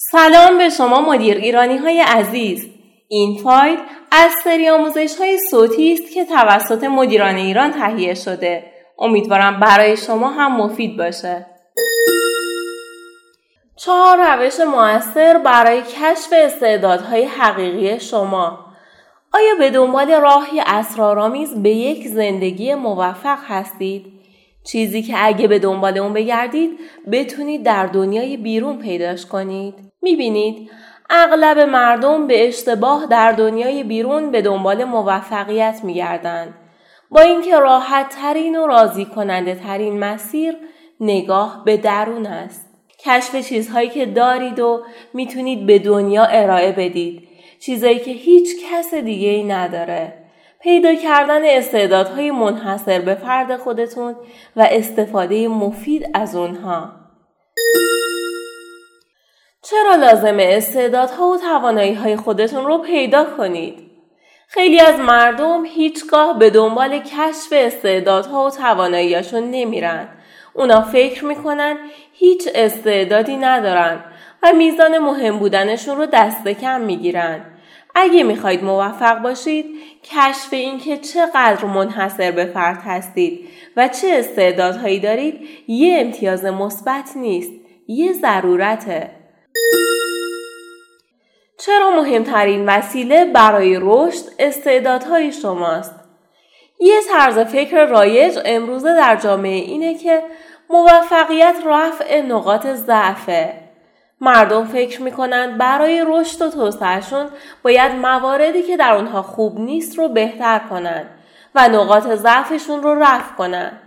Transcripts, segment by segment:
سلام به شما مدیر ایرانی های عزیز. این فایل از سری آموزش های صوتی است که توسط مدیران ایران تهیه شده. امیدوارم برای شما هم مفید باشه. چهار روش موثر برای کشف استعدادهای حقیقی شما. آیا به دنبال راهی اسرارآمیز به یک زندگی موفق هستید؟ چیزی که اگه به دنبال اون بگردید بتونید در دنیای بیرون پیداش کنید. می‌بینید اغلب مردم به اشتباه در دنیای بیرون به دنبال موفقیت میگردند. با اینکه راحت ترین و راضی کننده ترین مسیر نگاه به درون است. کشف چیزهایی که دارید و می‌تونید به دنیا ارائه بدید. چیزایی که هیچ کس دیگه ای نداره. پیدا کردن استعدادهای منحصر به فرد خودتون و استفاده مفید از اونها. چرا لازمه استعدادها و توانایی های خودتون رو پیدا کنید؟ خیلی از مردم هیچگاه به دنبال کشف استعدادها و تواناییاشون نمیرن. اونا فکر می‌کنن هیچ استعدادی ندارن و میزان مهم بودنشون رو دست کم می‌گیرن. اگه می‌خواید موفق باشید کشف اینکه چقدر منحصر به فرد هستید و چه استعدادهایی دارید یه امتیاز مثبت نیست یه ضرورته چرا مهمترین وسیله برای رشد استعدادهای شماست یه طرز فکر رایج امروزه در جامعه اینه که موفقیت رفع نقاط ضعفه مردم فکر می‌کنند برای رشد و توسعهشون باید مواردی که در اونها خوب نیست رو بهتر کنند و نقاط ضعفشون رو رفع کنند.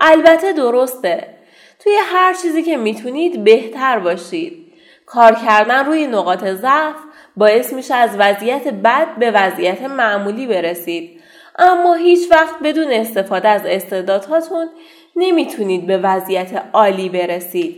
البته درسته. توی هر چیزی که می‌تونید بهتر باشید. کار کردن روی نقاط ضعف باعث میشه از وضعیت بد به وضعیت معمولی برسید. اما هیچ وقت بدون استفاده از استعدادهاتون نمی‌تونید به وضعیت عالی برسید.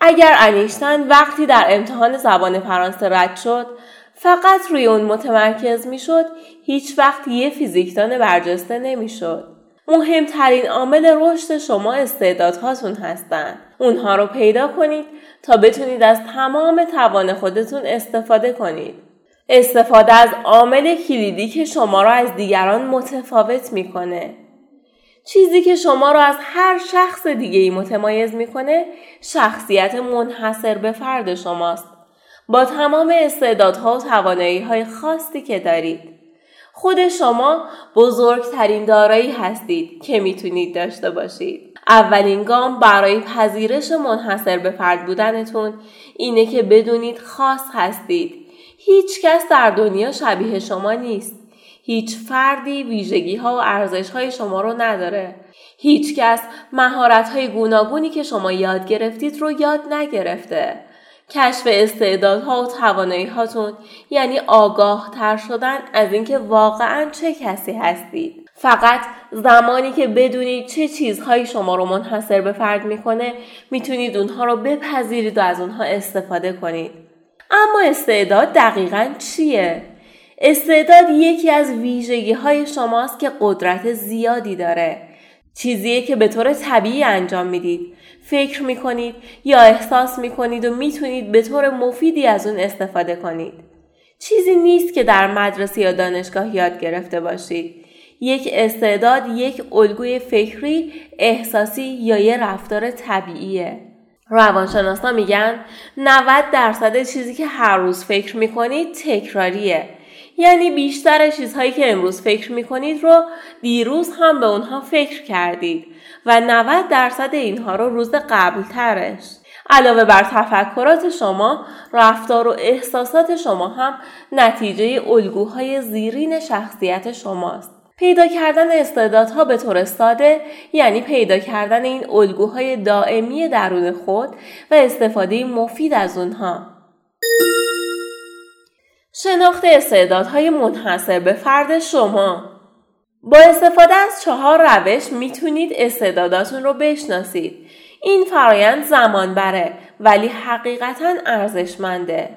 اگر انیشتن وقتی در امتحان زبان فرانسه رد شد فقط روی اون متمرکز می‌شد هیچ وقت یه فیزیکدان برجسته نمی‌شد مهمترین عامل رشد شما استعدادهاتون هستند اونها رو پیدا کنید تا بتونید از تمام توان خودتون استفاده کنید استفاده از عامل کلیدی که شما را از دیگران متفاوت می‌کنه چیزی که شما را از هر شخص دیگه ای متمایز می‌کنه شخصیت منحصر به فرد شماست. با تمام استعدادها و توانایی های خاصی که دارید. خود شما بزرگترین دارایی هستید که می‌تونید داشته باشید. اولین گام برای پذیرش منحصر به فرد بودنتون اینه که بدونید خاص هستید. هیچ کس در دنیا شبیه شما نیست. هیچ فردی ویژگی ها و ارزش های شما رو نداره. هیچ کس مهارت های گوناگونی که شما یاد گرفتید رو یاد نگرفته. کشف استعدادها و توانایی هاتون یعنی آگاه تر شدن از اینکه واقعا چه کسی هستید. فقط زمانی که بدونید چه چیزهایی شما رو منحصر به فرد می‌کنه می‌تونید اونها رو بپذیرید و از اونها استفاده کنید. اما استعداد دقیقا چیه؟ استعداد یکی از ویژگی های شماست که قدرت زیادی داره. چیزیه که به طور طبیعی انجام می‌دید. فکر می‌کنید یا احساس می‌کنید و می‌تونید به طور مفیدی از اون استفاده کنید. چیزی نیست که در مدرسه یا دانشگاه یاد گرفته باشید. یک استعداد یک الگوی فکری، احساسی یا یه رفتار طبیعیه. روانشناسا میگن 90 درصد چیزی که هر روز فکر می‌کنید تکراریه یعنی بیشتر چیزهایی که امروز فکر می‌کنید رو دیروز هم به اونها فکر کردید و 90 درصد اینها رو روز قبل ترش. علاوه بر تفکرات شما رفتار و احساسات شما هم نتیجه الگوهای زیرین شخصیت شماست. پیدا کردن استعدادها به طور ساده یعنی پیدا کردن این الگوهای دائمی درون خود و استفاده مفید از اونها. شناخت استعدادهای منحصر به فرد شما با استفاده از چهار روش می‌تونید استعداداتون رو بشناسید. این فرایند زمان بره ولی حقیقتا ارزشمنده.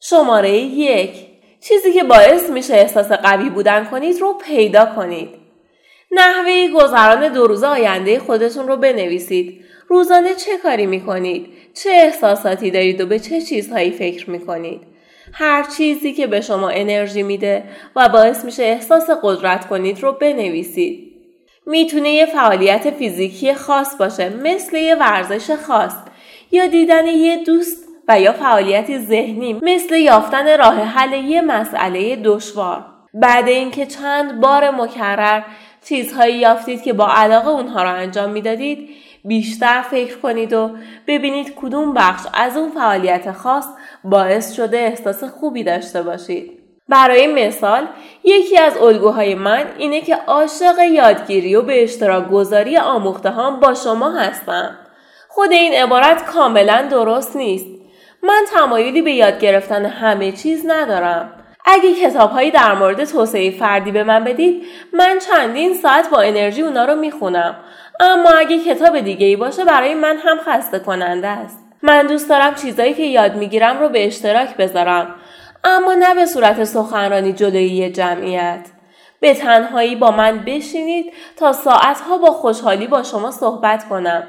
شماره یک چیزی که باعث میشه احساس قوی بودن کنید رو پیدا کنید. نحوه گذران دو روز آینده خودتون رو بنویسید. روزانه چه کاری می کنید؟ چه احساساتی دارید و به چه چیزهایی فکر می کنید؟ هر چیزی که به شما انرژی میده و باعث میشه احساس قدرت کنید رو بنویسید. می‌تونه یه فعالیت فیزیکی خاص باشه مثل یه ورزش خاص یا دیدن یه دوست و یا فعالیتی ذهنی مثل یافتن راه حل یه مسئله دشوار. بعد اینکه چند بار مکرر چیزهایی یافتید که با علاقه اونها را انجام می‌دادید بیشتر فکر کنید و ببینید کدوم بخش از اون فعالیت خاص باعث شده احساس خوبی داشته باشید. برای مثال یکی از الگوهای من اینه که عاشق یادگیری و به اشتراک گذاری آموخته هم با شما هستم. خود این عبارت کاملا درست نیست. من تمایلی به یاد گرفتن همه چیز ندارم. اگه کتابهایی در مورد توسعه فردی به من بدید من چندین ساعت با انرژی اونا رو می‌خونم. اما اگه کتاب دیگه ای باشه برای من هم خسته کننده است. من دوست دارم چیزایی که یاد می‌گیرم رو به اشتراک بذارم. اما نه به صورت سخنرانی جلوی جمعیت. به تنهایی با من بشینید تا ساعتها با خوشحالی با شما صحبت کنم.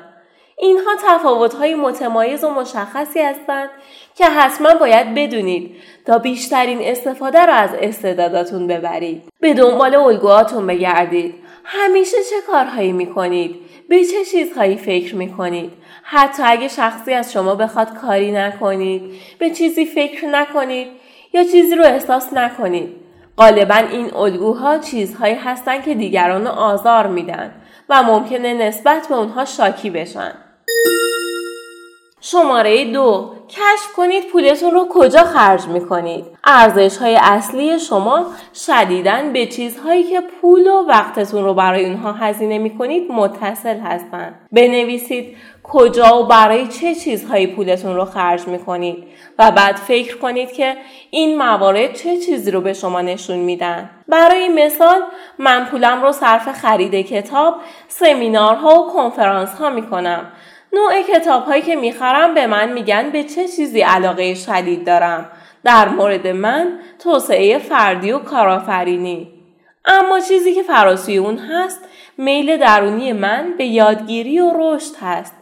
اینها تفاوت‌های متمایز و مشخصی هستند که حتما باید بدونید تا بیشترین استفاده را از استعداداتون ببرید. به دنبال الگوهاتون بگردید. همیشه چه کارهایی می‌کنید؟ به چه چیزهایی فکر می‌کنید؟ حتی اگه شخصی از شما بخواد کاری نکنید، به چیزی فکر نکنید یا چیزی رو احساس نکنید. غالبا این الگوها چیزهایی هستند که دیگران رو آزار میدن و ممکنه نسبت به اونها شاکی بشن. شماره دو کشف کنید پولتون رو کجا خرج می کنید. ارزش های اصلی شما شدیدن به چیزهایی که پول و وقتتون رو برای اونها هزینه می کنید متصل هستند. بنویسید کجا و برای چه چیزهایی پولتون رو خرج می کنید و بعد فکر کنید که این موارد چه چیزی رو به شما نشون میدن. برای مثال من پولم رو صرف خرید کتاب، سمینارها و کنفرانس ها می کنم نوع کتاب هایی که می‌خرم به من میگن به چه چیزی علاقه شدید دارم. در مورد من توسعه فردی و کارآفرینی. اما چیزی که فراسوی اون هست میل درونی من به یادگیری و رشد هست.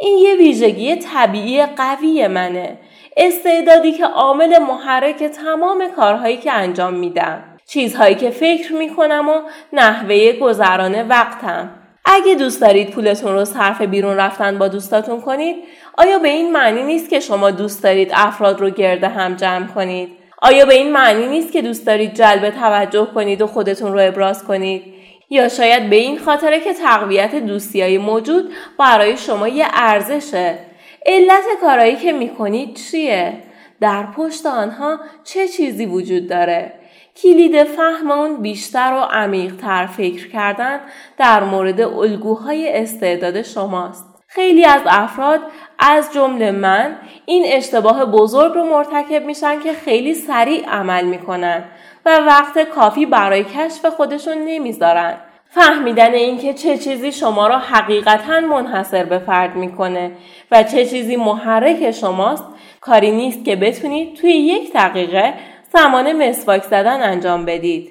این یه ویژگی طبیعی قوی منه. استعدادی که عامل محرک تمام کارهایی که انجام میدم. چیزهایی که فکر می‌کنم و نحوه گذران وقتم. اگه دوست دارید پولتون رو صرف بیرون رفتن با دوستاتون کنید آیا به این معنی نیست که شما دوست دارید افراد رو گرده هم جمع کنید؟ آیا به این معنی نیست که دوست دارید جلب توجه کنید و خودتون رو ابراز کنید؟ یا شاید به این خاطره که تقویت دوستی موجود برای شما یه ارزشه؟ علت کارایی که می‌کنید چیه؟ در پشت آنها چه چیزی وجود داره؟ کلید فهم اون بیشتر و عمیقتر فکر کردن در مورد الگوهای استعداد شماست. خیلی از افراد از جمله من این اشتباه بزرگ رو مرتکب میشن که خیلی سریع عمل می‌کنن و وقت کافی برای کشف خودشون نمی‌ذارن. فهمیدن اینکه چه چیزی شما را حقیقتا منحصر به فرد می‌کنه و چه چیزی محرک شماست کاری نیست که بتونید توی یک دقیقه زمان مسواک زدن انجام بدید.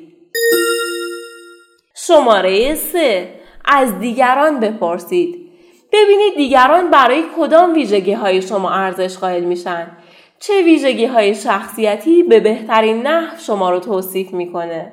شماره 3 از دیگران بپرسید. ببینید دیگران برای کدام ویژگی های شما ارزش قائل میشن. چه ویژگی های شخصیتی به بهترین نحو شما رو توصیف می‌کنه.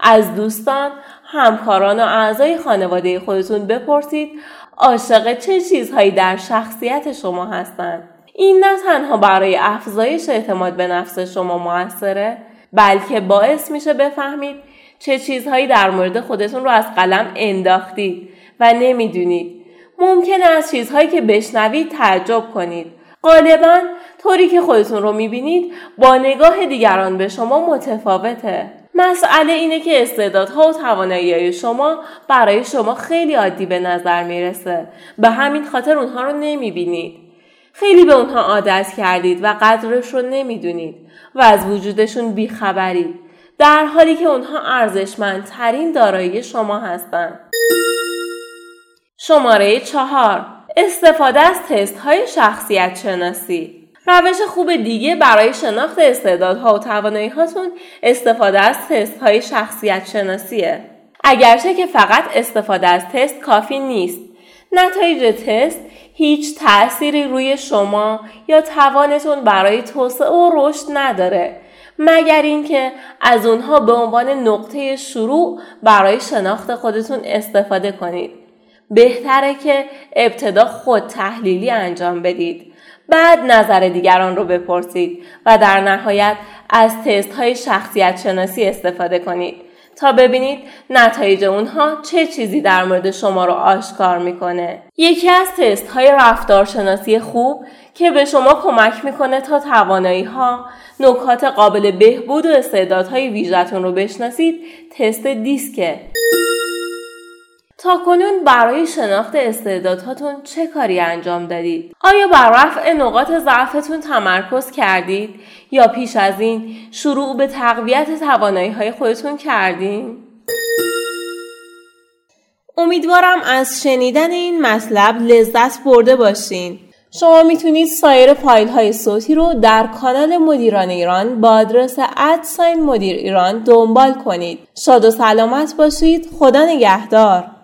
از دوستان، همکاران و اعضای خانواده خودتون بپرسید عاشق چه چیزهایی در شخصیت شما هستند. این نه تنها برای افزایش اعتماد به نفس شما موثره بلکه باعث میشه بفهمید چه چیزهایی در مورد خودتون رو از قلم انداختید و نمی‌دونید. ممکنه از چیزهایی که بشنوید تعجب کنید. غالبا طوری که خودتون رو می‌بینید با نگاه دیگران به شما متفاوته. مسئله اینه که استعدادها و توانایی شما برای شما خیلی عادی به نظر می‌رسه. به همین خاطر اونها رو نمی‌بینید. خیلی به اونها عادت کردید و قدرش رو نمی‌دونید و از وجودشون بیخبرید در حالی که اونها ارزشمندترین دارایی شما هستند. شماره چهار استفاده از تست های شخصیت شناسی روش خوب دیگه برای شناخت استعدادها و توانایی هاتون استفاده از تست های شخصیت شناسیه. اگرچه که فقط استفاده از تست کافی نیست نتایج تست هیچ تأثیری روی شما یا توانتون برای توسعه و رشد نداره مگر اینکه از اونها به عنوان نقطه شروع برای شناخت خودتون استفاده کنید. بهتره که ابتدا خود تحلیلی انجام بدید. بعد نظر دیگران رو بپرسید و در نهایت از تست های شخصیت شناسی استفاده کنید. تا ببینید نتایج اونها چه چیزی در مورد شما رو آشکار می‌کنه. یکی از تست های رفتارشناسی خوب که به شما کمک می‌کنه تا توانایی ها، نکات قابل بهبود و استعدادهای ویژتون رو بشناسید تست دیسکه. تا کنون برای شناخت استعدادهاتون چه کاری انجام دادید؟ آیا بر رفع نقاط ضعفتون تمرکز کردید یا پیش از این شروع به تقویت توانایی های خودتون کردین؟ امیدوارم از شنیدن این مطلب لذت برده باشین. شما می‌تونید سایر فایل های صوتی رو در کانال مدیران ایران با آدرس ادساین مدیر ایران دنبال کنید. شاد و سلامت باشید. خدا نگهدار.